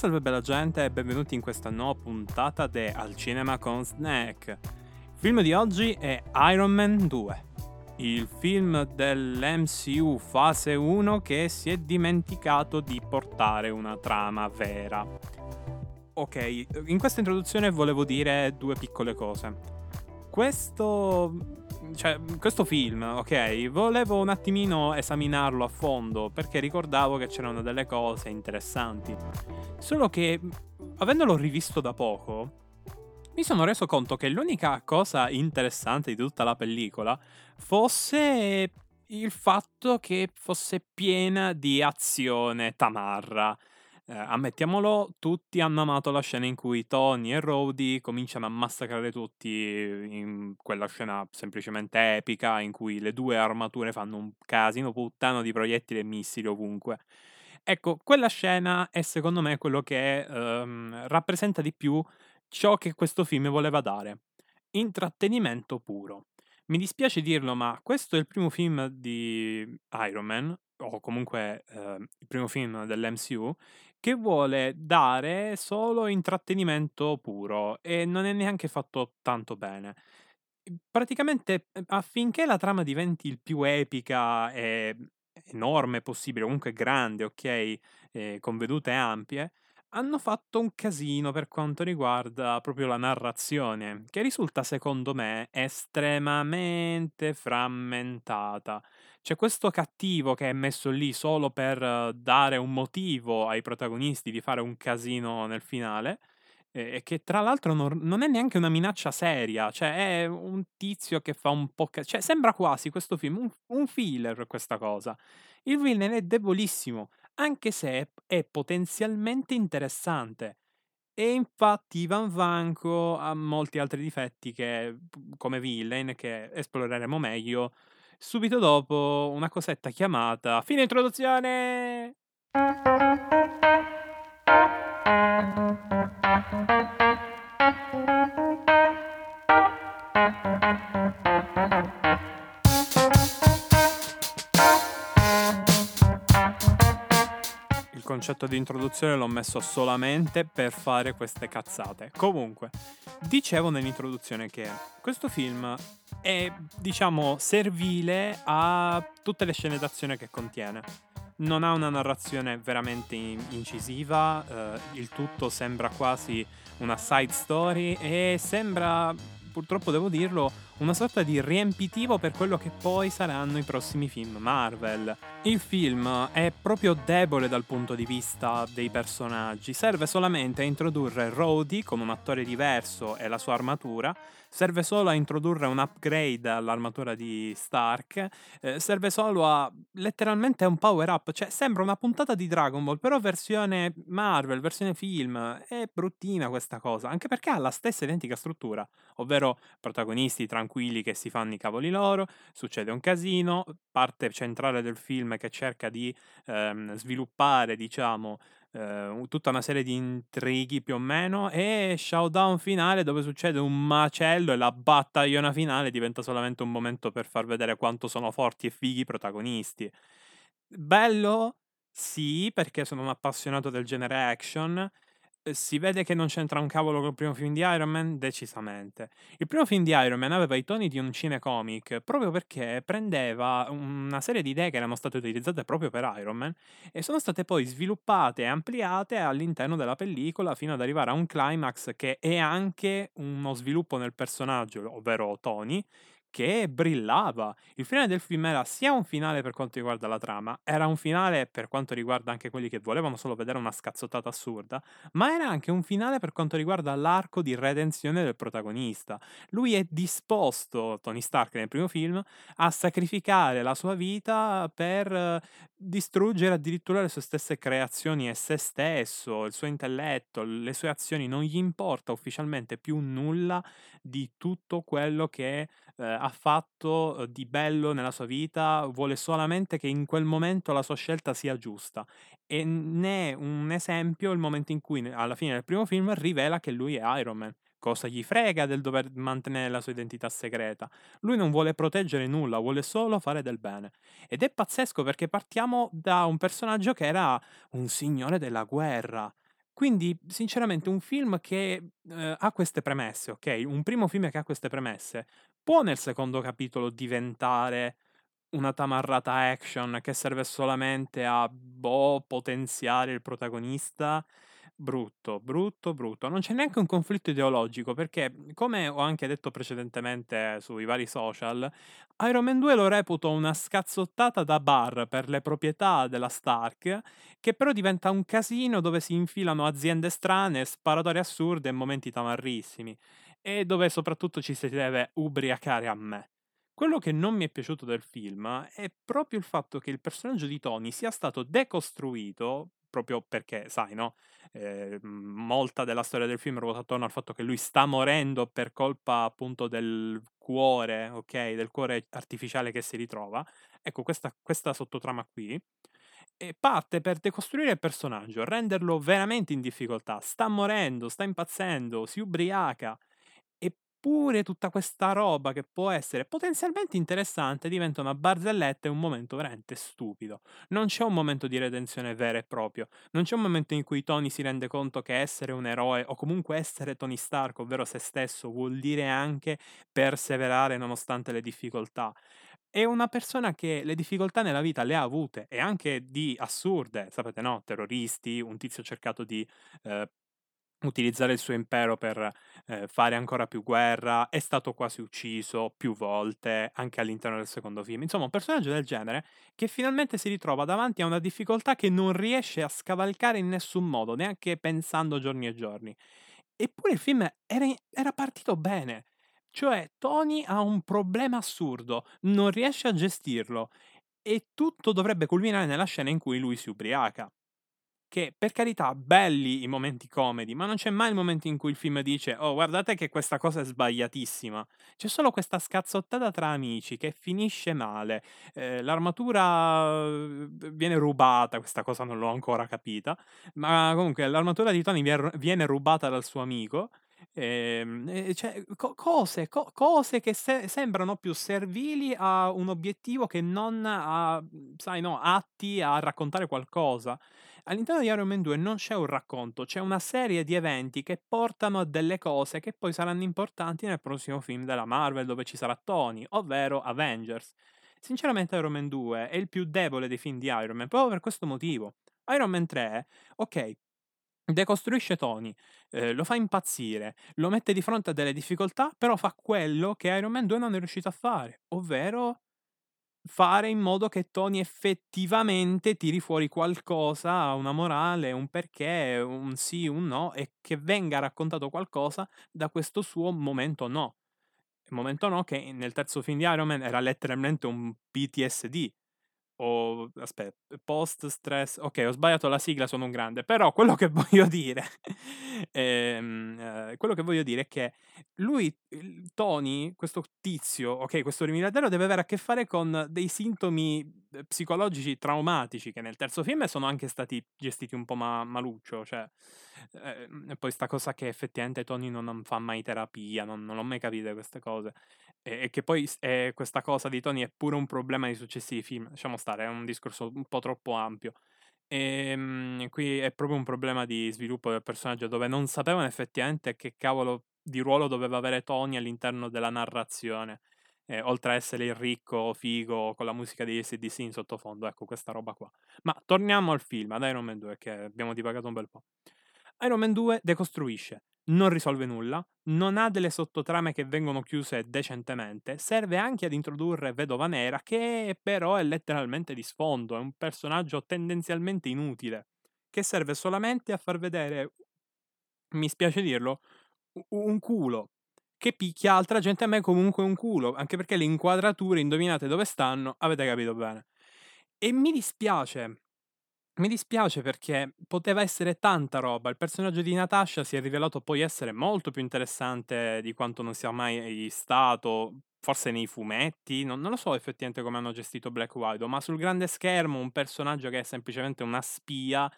Salve bella gente e benvenuti in questa nuova puntata di Al Cinema con Snack. Il film di oggi è Iron Man 2, il film dell'MCU fase 1 che si è dimenticato di portare una trama vera. Ok, in questa introduzione volevo dire due piccole cose. Questo cioè, questo film, ok, volevo un attimino esaminarlo a fondo perché ricordavo che c'erano delle cose interessanti. Solo che, avendolo rivisto da poco, mi sono reso conto che l'unica cosa interessante di tutta la pellicola fosse il fatto che fosse piena di azione tamarra. Eh, ammettiamolo, tutti hanno amato la scena in cui Tony e Rhodey cominciano a massacrare tutti in quella scena semplicemente epica in cui le due armature fanno un casino puttano di proiettili e missili ovunque. Ecco, quella scena è secondo me quello che ehm, rappresenta di più ciò che questo film voleva dare. Intrattenimento puro. Mi dispiace dirlo, ma questo è il primo film di Iron Man, o comunque eh, il primo film dell'MCU, che vuole dare solo intrattenimento puro e non è neanche fatto tanto bene. Praticamente ehm, affinché la trama diventi il più epica e enorme possibile, comunque grande, ok, eh, con vedute ampie, hanno fatto un casino per quanto riguarda proprio la narrazione, che risulta secondo me estremamente frammentata. C'è questo cattivo che è messo lì solo per eh, dare un motivo ai protagonisti di fare un casino nel finale. E che tra l'altro non, non, è neanche una minaccia seria, cioè è un tizio che fa un po'. Ca- cioè, sembra quasi questo film un, un filler questa cosa. Il villain è debolissimo, anche se è potenzialmente interessante. E infatti Ivan Vanko ha molti altri difetti che, come villain che esploreremo meglio subito dopo una cosetta chiamata Fine introduzione! concetto di introduzione l'ho messo solamente per fare queste cazzate. Comunque, dicevo nell'introduzione che questo film è, diciamo, servile a tutte le scene d'azione che contiene. Non ha una narrazione veramente incisiva, eh, il tutto sembra quasi una side story e sembra, purtroppo devo dirlo, una sorta di riempitivo per quello che poi saranno i prossimi film Marvel. Il film è proprio debole dal punto di vista dei personaggi, serve solamente a introdurre Rhodey come un attore diverso e la sua armatura serve solo a introdurre un upgrade all'armatura di Stark, eh, serve solo a letteralmente un power up, cioè sembra una puntata di Dragon Ball, però versione Marvel, versione film, è bruttina questa cosa, anche perché ha la stessa identica struttura, ovvero protagonisti tranquilli che si fanno i cavoli loro, succede un casino, parte centrale del film che cerca di ehm, sviluppare, diciamo, eh, tutta una serie di intrighi più o meno e showdown finale dove succede un macello e la battagliona finale diventa solamente un momento per far vedere quanto sono forti e fighi i protagonisti. Bello? Sì, perché sono un appassionato del genere action si vede che non c'entra un cavolo col primo film di Iron Man? Decisamente. Il primo film di Iron Man aveva i toni di un cinecomic proprio perché prendeva una serie di idee che erano state utilizzate proprio per Iron Man e sono state poi sviluppate e ampliate all'interno della pellicola fino ad arrivare a un climax che è anche uno sviluppo nel personaggio, ovvero Tony, che brillava. Il finale del film era sia un finale per quanto riguarda la trama, era un finale per quanto riguarda anche quelli che volevano solo vedere una scazzottata assurda, ma era anche un finale per quanto riguarda l'arco di redenzione del protagonista. Lui è disposto, Tony Stark nel primo film, a sacrificare la sua vita per eh, distruggere addirittura le sue stesse creazioni e se stesso, il suo intelletto, le sue azioni, non gli importa ufficialmente più nulla di tutto quello che eh, ha fatto di bello nella sua vita, vuole solamente che in quel momento la sua scelta sia giusta. E ne è un esempio il momento in cui alla fine del primo film rivela che lui è Iron Man. Cosa gli frega del dover mantenere la sua identità segreta? Lui non vuole proteggere nulla, vuole solo fare del bene. Ed è pazzesco perché partiamo da un personaggio che era un signore della guerra, Quindi, sinceramente, un film che eh, ha queste premesse, ok? Un primo film che ha queste premesse, può nel secondo capitolo diventare una tamarrata action che serve solamente a boh, potenziare il protagonista? Brutto, brutto, brutto. Non c'è neanche un conflitto ideologico perché, come ho anche detto precedentemente sui vari social, Iron Man 2 lo reputo una scazzottata da bar per le proprietà della Stark, che però diventa un casino dove si infilano aziende strane, sparatorie assurde e momenti tamarrissimi, e dove soprattutto ci si deve ubriacare a me. Quello che non mi è piaciuto del film è proprio il fatto che il personaggio di Tony sia stato decostruito proprio perché, sai, no? Eh, molta della storia del film ruota attorno al fatto che lui sta morendo per colpa appunto del cuore, ok? Del cuore artificiale che si ritrova. Ecco, questa, questa sottotrama qui e parte per decostruire il personaggio, renderlo veramente in difficoltà. Sta morendo, sta impazzendo, si ubriaca Eppure tutta questa roba che può essere potenzialmente interessante diventa una barzelletta e un momento veramente stupido. Non c'è un momento di redenzione vero e proprio. Non c'è un momento in cui Tony si rende conto che essere un eroe o comunque essere Tony Stark, ovvero se stesso, vuol dire anche perseverare nonostante le difficoltà. È una persona che le difficoltà nella vita le ha avute e anche di assurde, sapete no? Terroristi, un tizio cercato di eh, utilizzare il suo impero per eh, fare ancora più guerra, è stato quasi ucciso più volte, anche all'interno del secondo film. Insomma, un personaggio del genere che finalmente si ritrova davanti a una difficoltà che non riesce a scavalcare in nessun modo, neanche pensando giorni e giorni. Eppure il film era, era partito bene. Cioè, Tony ha un problema assurdo, non riesce a gestirlo e tutto dovrebbe culminare nella scena in cui lui si ubriaca che per carità, belli i momenti comedy, ma non c'è mai il momento in cui il film dice "Oh, guardate che questa cosa è sbagliatissima". C'è solo questa scazzottata tra amici che finisce male. Eh, l'armatura viene rubata, questa cosa non l'ho ancora capita, ma comunque l'armatura di Tony viene rubata dal suo amico Ehm, cioè, co- cose, co- cose che se- sembrano più servili a un obiettivo che non a, sai, no, atti a raccontare qualcosa. All'interno di Iron Man 2 non c'è un racconto, c'è una serie di eventi che portano a delle cose che poi saranno importanti nel prossimo film della Marvel dove ci sarà Tony, ovvero Avengers. Sinceramente Iron Man 2 è il più debole dei film di Iron Man, proprio per questo motivo. Iron Man 3, ok, decostruisce Tony, eh, lo fa impazzire, lo mette di fronte a delle difficoltà, però fa quello che Iron Man 2 non è riuscito a fare, ovvero fare in modo che Tony effettivamente tiri fuori qualcosa, una morale, un perché, un sì, un no, e che venga raccontato qualcosa da questo suo momento no. Momento no che nel terzo film di Iron Man era letteralmente un PTSD, o aspetta, post stress. Ok, ho sbagliato la sigla, sono un grande. Però quello che voglio dire, ehm, eh, quello che voglio dire è che lui, Tony, questo tizio, ok, questo miliardario deve avere a che fare con dei sintomi eh, psicologici traumatici che nel terzo film sono anche stati gestiti un po' ma- maluccio. Cioè, eh, e poi sta cosa che effettivamente Tony non fa mai terapia, non, non ho mai capito queste cose. E, che poi eh, questa cosa di Tony è pure un problema di successivi film. Lasciamo stare, è un discorso un po' troppo ampio. E ehm, qui è proprio un problema di sviluppo del personaggio dove non sapevano effettivamente che cavolo di ruolo doveva avere Tony all'interno della narrazione. Eh, oltre a essere il ricco, figo, con la musica di ACDC in sottofondo, ecco questa roba qua. Ma torniamo al film, ad Iron Man 2, che abbiamo divagato un bel po'. Iron Man 2 decostruisce, non risolve nulla, non ha delle sottotrame che vengono chiuse decentemente, serve anche ad introdurre Vedova Nera, che però è letteralmente di sfondo, è un personaggio tendenzialmente inutile, che serve solamente a far vedere, mi spiace dirlo, un culo, che picchia altra gente a me comunque un culo, anche perché le inquadrature, indovinate dove stanno, avete capito bene. E mi dispiace, mi dispiace perché poteva essere tanta roba. Il personaggio di Natasha si è rivelato poi essere molto più interessante di quanto non sia mai stato, forse nei fumetti. Non, non lo so effettivamente come hanno gestito Black Widow, ma sul grande schermo un personaggio che è semplicemente una spia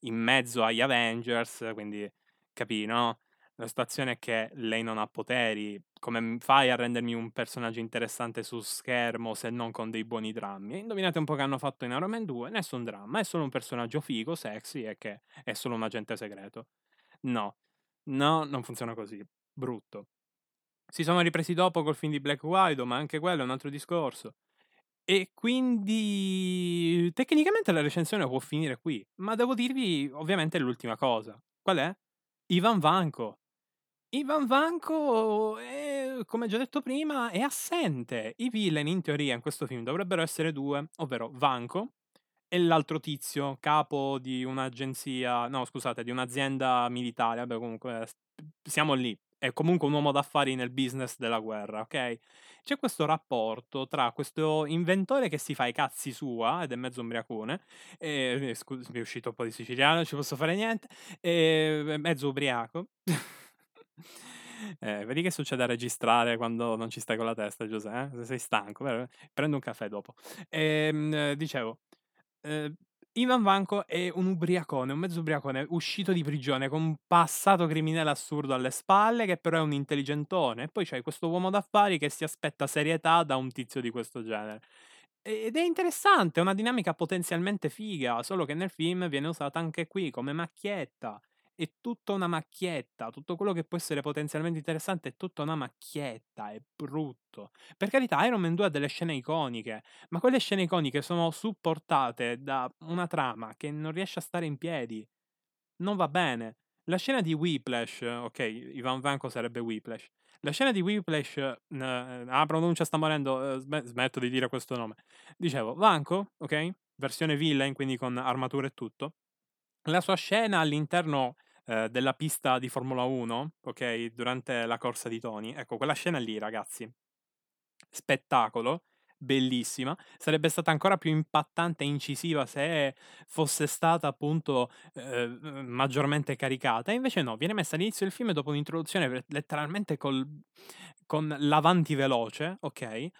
in mezzo agli Avengers, quindi capì, no? La situazione è che lei non ha poteri. Come fai a rendermi un personaggio interessante su schermo se non con dei buoni drammi? Indovinate un po' che hanno fatto in Iron Man 2? Nessun dramma, è solo un personaggio figo, sexy e che è solo un agente segreto. No, no, non funziona così. Brutto. Si sono ripresi dopo col film di Black Widow, ma anche quello è un altro discorso. E quindi tecnicamente la recensione può finire qui, ma devo dirvi ovviamente l'ultima cosa. Qual è? Ivan Vanko. Ivan Vanko, è, come già detto prima, è assente. I villain in teoria in questo film dovrebbero essere due, ovvero Vanko e l'altro tizio, capo di un'agenzia, no scusate, di un'azienda militare, vabbè comunque siamo lì, è comunque un uomo d'affari nel business della guerra, ok? C'è questo rapporto tra questo inventore che si fa i cazzi sua ed è mezzo ubriacone, e, scusa, mi è uscito un po' di siciliano, non ci posso fare niente, e, mezzo ubriaco. Eh, vedi che succede a registrare quando non ci stai con la testa, Giuseppe? Eh? Se sei stanco, vero? prendo un caffè dopo. E, ehm, dicevo, eh, Ivan Vanko è un ubriacone, un mezzo ubriacone uscito di prigione con un passato criminale assurdo alle spalle, che però è un intelligentone. E poi c'hai questo uomo d'affari che si aspetta serietà da un tizio di questo genere. Ed è interessante, è una dinamica potenzialmente figa, solo che nel film viene usata anche qui come macchietta è tutta una macchietta, tutto quello che può essere potenzialmente interessante è tutta una macchietta, è brutto. Per carità, Iron Man 2 ha delle scene iconiche, ma quelle scene iconiche sono supportate da una trama che non riesce a stare in piedi. Non va bene. La scena di Whiplash, ok, Ivan Vanko sarebbe Whiplash. La scena di Whiplash, eh, la pronuncia sta morendo, eh, smetto di dire questo nome. Dicevo, Vanko, ok, versione villain, quindi con armatura e tutto. La sua scena all'interno eh, della pista di Formula 1, ok? Durante la corsa di Tony. Ecco, quella scena lì, ragazzi. Spettacolo, bellissima. Sarebbe stata ancora più impattante e incisiva se fosse stata appunto eh, maggiormente caricata. Invece no, viene messa all'inizio del film dopo un'introduzione letteralmente col, con l'avanti veloce, ok?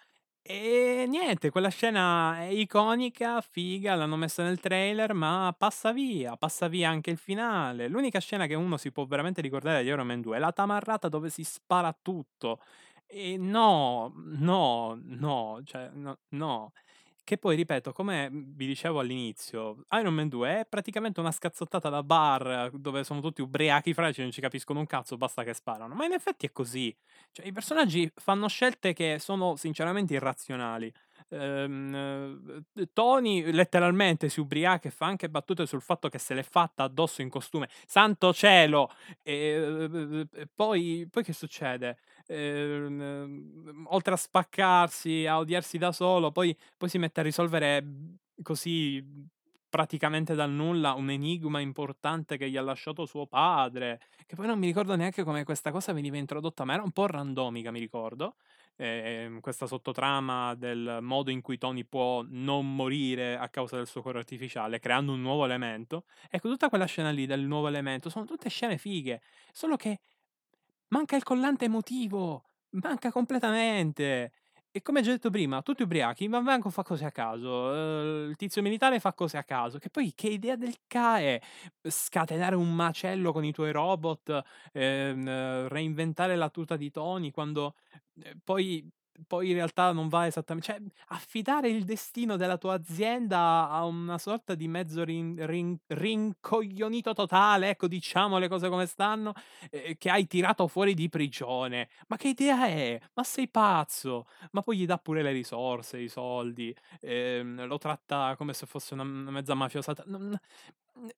E niente, quella scena è iconica, figa, l'hanno messa nel trailer, ma passa via, passa via anche il finale. L'unica scena che uno si può veramente ricordare di Iron Man 2 è la tamarrata dove si spara tutto. E no, no, no, cioè, no, no. Che poi, ripeto, come vi dicevo all'inizio, Iron Man 2 è praticamente una scazzottata da bar dove sono tutti ubriachi fraici, non ci capiscono un cazzo, basta che sparano. Ma in effetti è così. Cioè, i personaggi fanno scelte che sono sinceramente irrazionali. Ehm, Tony letteralmente si ubriaca e fa anche battute sul fatto che se l'è fatta addosso in costume. Santo cielo! E, poi, poi che succede? Ehm, oltre a spaccarsi, a odiarsi da solo, poi, poi si mette a risolvere così praticamente dal nulla un enigma importante che gli ha lasciato suo padre, che poi non mi ricordo neanche come questa cosa veniva introdotta, ma era un po' randomica, mi ricordo. Eh, questa sottotrama del modo in cui Tony può non morire a causa del suo cuore artificiale, creando un nuovo elemento. Ecco, tutta quella scena lì del nuovo elemento sono tutte scene fighe, solo che Manca il collante emotivo, manca completamente. E come già detto prima, tutti ubriachi, Van Vanko fa cose a caso, ehm, il tizio militare fa cose a caso, che poi che idea del CAE scatenare un macello con i tuoi robot, ehm, reinventare la tuta di Tony quando, ehm, poi poi in realtà non va esattamente cioè affidare il destino della tua azienda a una sorta di mezzo rin rin rincoglionito totale, ecco, diciamo le cose come stanno, ehm, che hai tirato fuori di prigione. Ma che idea è? Ma sei pazzo? Ma poi gli dà pure le risorse, i soldi, ehm, lo tratta come se fosse una una mezza mafiosata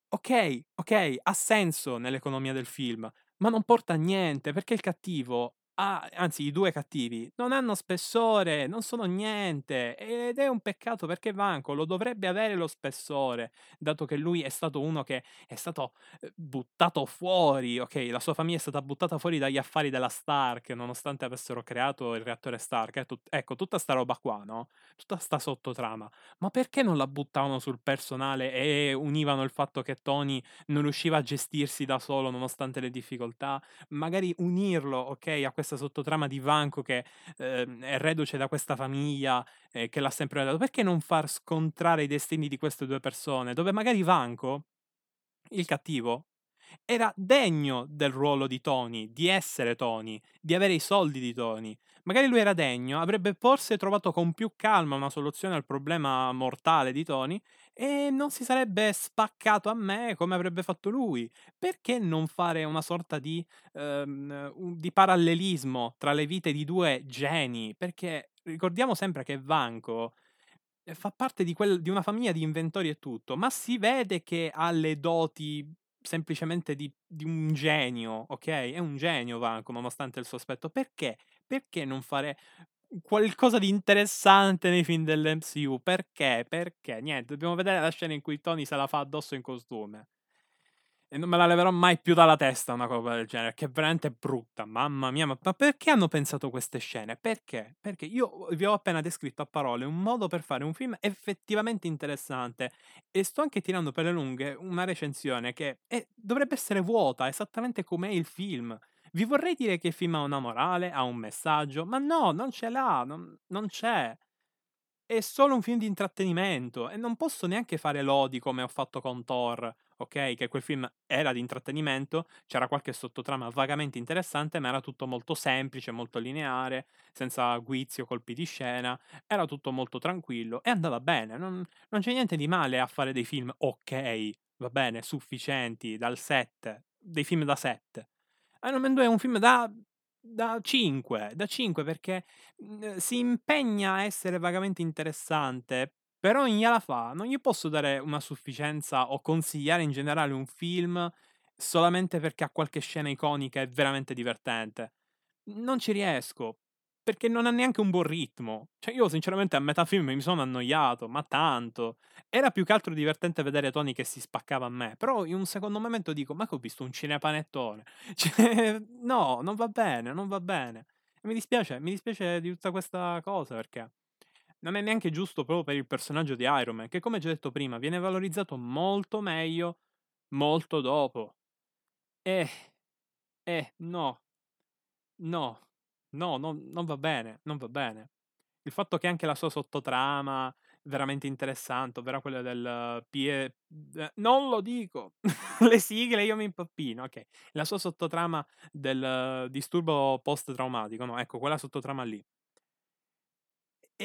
okay, okay, ha senso nell'economia del film, ma non porta a niente, perché il cattivo Ah, anzi i due cattivi non hanno spessore, non sono niente ed è un peccato perché Vanco lo dovrebbe avere lo spessore, dato che lui è stato uno che è stato eh, buttato fuori, ok, la sua famiglia è stata buttata fuori dagli affari della Stark, nonostante avessero creato il reattore Stark. Ecco, ecco tutta sta roba qua, no? Tutta sta sottotrama. Ma perché non la buttavano sul personale e univano il fatto che Tony non riusciva a gestirsi da solo nonostante le difficoltà? Magari unirlo, ok, a questa sottotrama di Vanco che eh, è reduce da questa famiglia eh, che l'ha sempre dato, perché non far scontrare i destini di queste due persone? Dove magari Vanco, il cattivo, era degno del ruolo di Tony, di essere Tony, di avere i soldi di Tony. Magari lui era degno, avrebbe forse trovato con più calma una soluzione al problema mortale di Tony e non si sarebbe spaccato a me come avrebbe fatto lui. Perché non fare una sorta di, ehm, di parallelismo tra le vite di due geni? Perché ricordiamo sempre che Vanco eh, fa parte di, quel, di una famiglia di inventori e tutto, ma si vede che ha le doti semplicemente di, di, un genio, ok? È un genio Vanco, nonostante il sospetto. Perché? Perché non fare qualcosa di interessante nei film dell'MCU? Perché? Perché? Niente, dobbiamo vedere la scena in cui Tony se la fa addosso in costume. E non me la leverò mai più dalla testa una cosa del genere, che è veramente brutta, mamma mia, ma, ma perché hanno pensato queste scene? Perché? Perché io vi ho appena descritto a parole un modo per fare un film effettivamente interessante e sto anche tirando per le lunghe una recensione che è, dovrebbe essere vuota, esattamente come è il film. Vi vorrei dire che il film ha una morale, ha un messaggio, ma no, non ce l'ha, non, non c'è è solo un film di intrattenimento e non posso neanche fare lodi come ho fatto con Thor, ok? Che quel film era di intrattenimento, c'era qualche sottotrama vagamente interessante, ma era tutto molto semplice, molto lineare, senza guizzi o colpi di scena, era tutto molto tranquillo e andava bene, non, non c'è niente di male a fare dei film ok, va bene, sufficienti, dal 7, dei film da 7. Iron Man 2 è un film da da 5, da 5 perché, mhmm, si impegna a essere vagamente interessante, però non gliela fa. Non gli posso dare una sufficienza o consigliare in generale un film solamente perché ha qualche scena iconica e veramente divertente. Non ci riesco. Perché non ha neanche un buon ritmo. Cioè, io sinceramente a metà film mi sono annoiato, ma tanto. Era più che altro divertente vedere Tony che si spaccava a me. Però in un secondo momento dico, ma che ho visto un cinepanettone? Cioè, no, non va bene, non va bene. E mi dispiace, mi dispiace di tutta questa cosa perché non è neanche giusto proprio per il personaggio di Iron Man, che come già detto prima, viene valorizzato molto meglio molto dopo. Eh, eh, no, no. No, non non va bene, non va bene. Il fatto che anche la sua sottotrama veramente interessante, ovvero quella del PE ehm, non lo dico! Le sigle io mi impappino, okay. La sua sottotrama del disturbo post-traumatico, no, ecco, quella sottotrama lì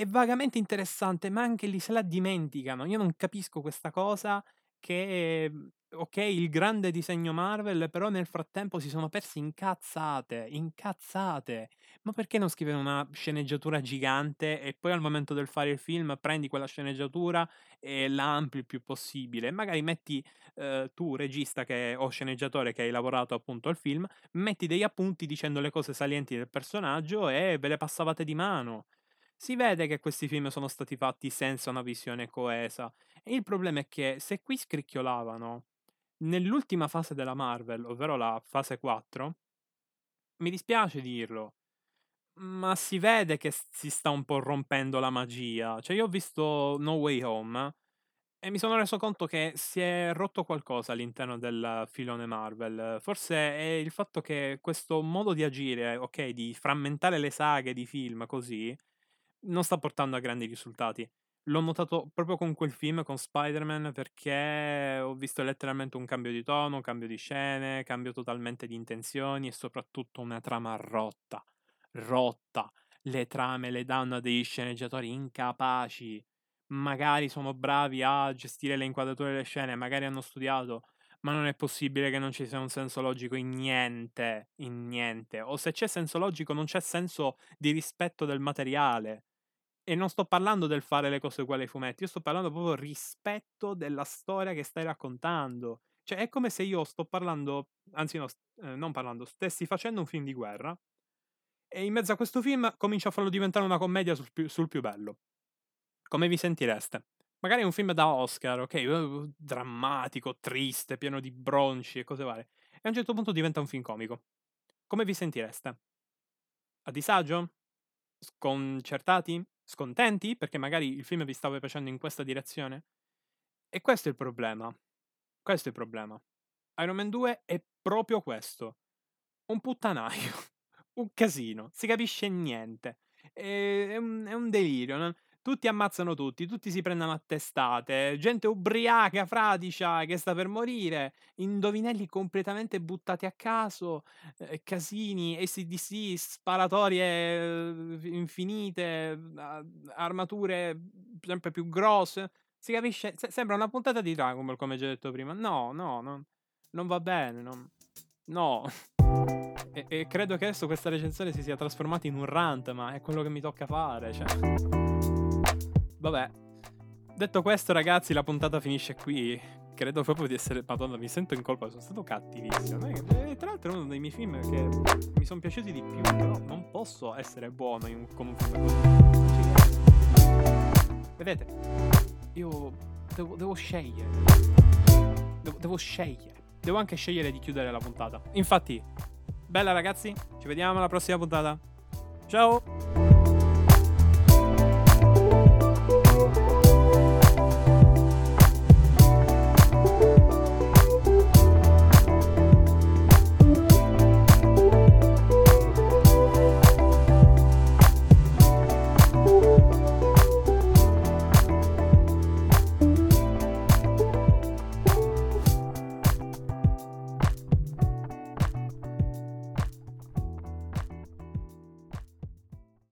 è vagamente interessante, ma anche lì se la dimenticano. Io non capisco questa cosa che mhmm, ok, il grande disegno Marvel, però nel frattempo si sono persi incazzate, incazzate. Ma perché non scrivere una sceneggiatura gigante e poi al momento del fare il film prendi quella sceneggiatura e la ampli il più possibile? Magari metti eh, tu, regista che, o sceneggiatore che hai lavorato appunto al film, metti degli appunti dicendo le cose salienti del personaggio e ve le passavate di mano. Si vede che questi film sono stati fatti senza una visione coesa. E il problema è che se qui scricchiolavano nell'ultima fase della Marvel, ovvero la fase 4, mi dispiace dirlo, ma si vede che si sta un po' rompendo la magia. Cioè, io ho visto No Way Home e mi sono reso conto che si è rotto qualcosa all'interno del filone Marvel. Forse è il fatto che questo modo di agire, ok, di frammentare le saghe di film così, non sta portando a grandi risultati. L'ho notato proprio con quel film, con Spider-Man, perché ho visto letteralmente un cambio di tono, un cambio di scene, cambio totalmente di intenzioni e soprattutto una trama rotta. Rotta. Le trame le danno a degli sceneggiatori incapaci. Magari sono bravi a gestire le inquadrature delle scene, magari hanno studiato, ma non è possibile che non ci sia un senso logico in niente, in niente. O se c'è senso logico non c'è senso di rispetto del materiale. E non sto parlando del fare le cose uguali ai fumetti, io sto parlando proprio rispetto della storia che stai raccontando. Cioè, è come se io sto parlando, anzi no, eh, non parlando, stessi facendo un film di guerra e in mezzo a questo film comincio a farlo diventare una commedia sul più, sul più bello. Come vi sentireste? Magari è un film da Oscar, ok? Uh, drammatico, triste, pieno di bronci e cose varie. E a un certo punto diventa un film comico. Come vi sentireste? A disagio? Sconcertati? Scontenti? Perché magari il film vi stava facendo in questa direzione? E questo è il problema. Questo è il problema. Iron Man 2 è proprio questo. Un puttanaio. un casino. Si capisce niente. È, è, un, è un, delirio. Non, tutti ammazzano tutti, tutti si prendono a testate, gente ubriaca, fradicia, che sta per morire, indovinelli completamente buttati a caso, eh, casini, ACDC, sparatorie eh, infinite, armature sempre più grosse. Si capisce? Se- sembra una puntata di Dragon Ball, come già detto prima. No, no, no non va bene. Non... No. E, e, credo che adesso questa recensione si sia trasformata in un rant, ma è quello che mi tocca fare. Cioè. Vabbè. Detto questo, ragazzi, la puntata finisce qui. Credo proprio di essere. Madonna, mi sento in colpa, sono stato cattivissimo. E, tra l'altro è uno dei miei film che mi sono piaciuti di più. Però non posso essere buono in, con un film così. Vedete, io devo, devo scegliere. Devo, devo scegliere. Devo anche scegliere di chiudere la puntata. Infatti, bella ragazzi, ci vediamo alla prossima puntata. Ciao!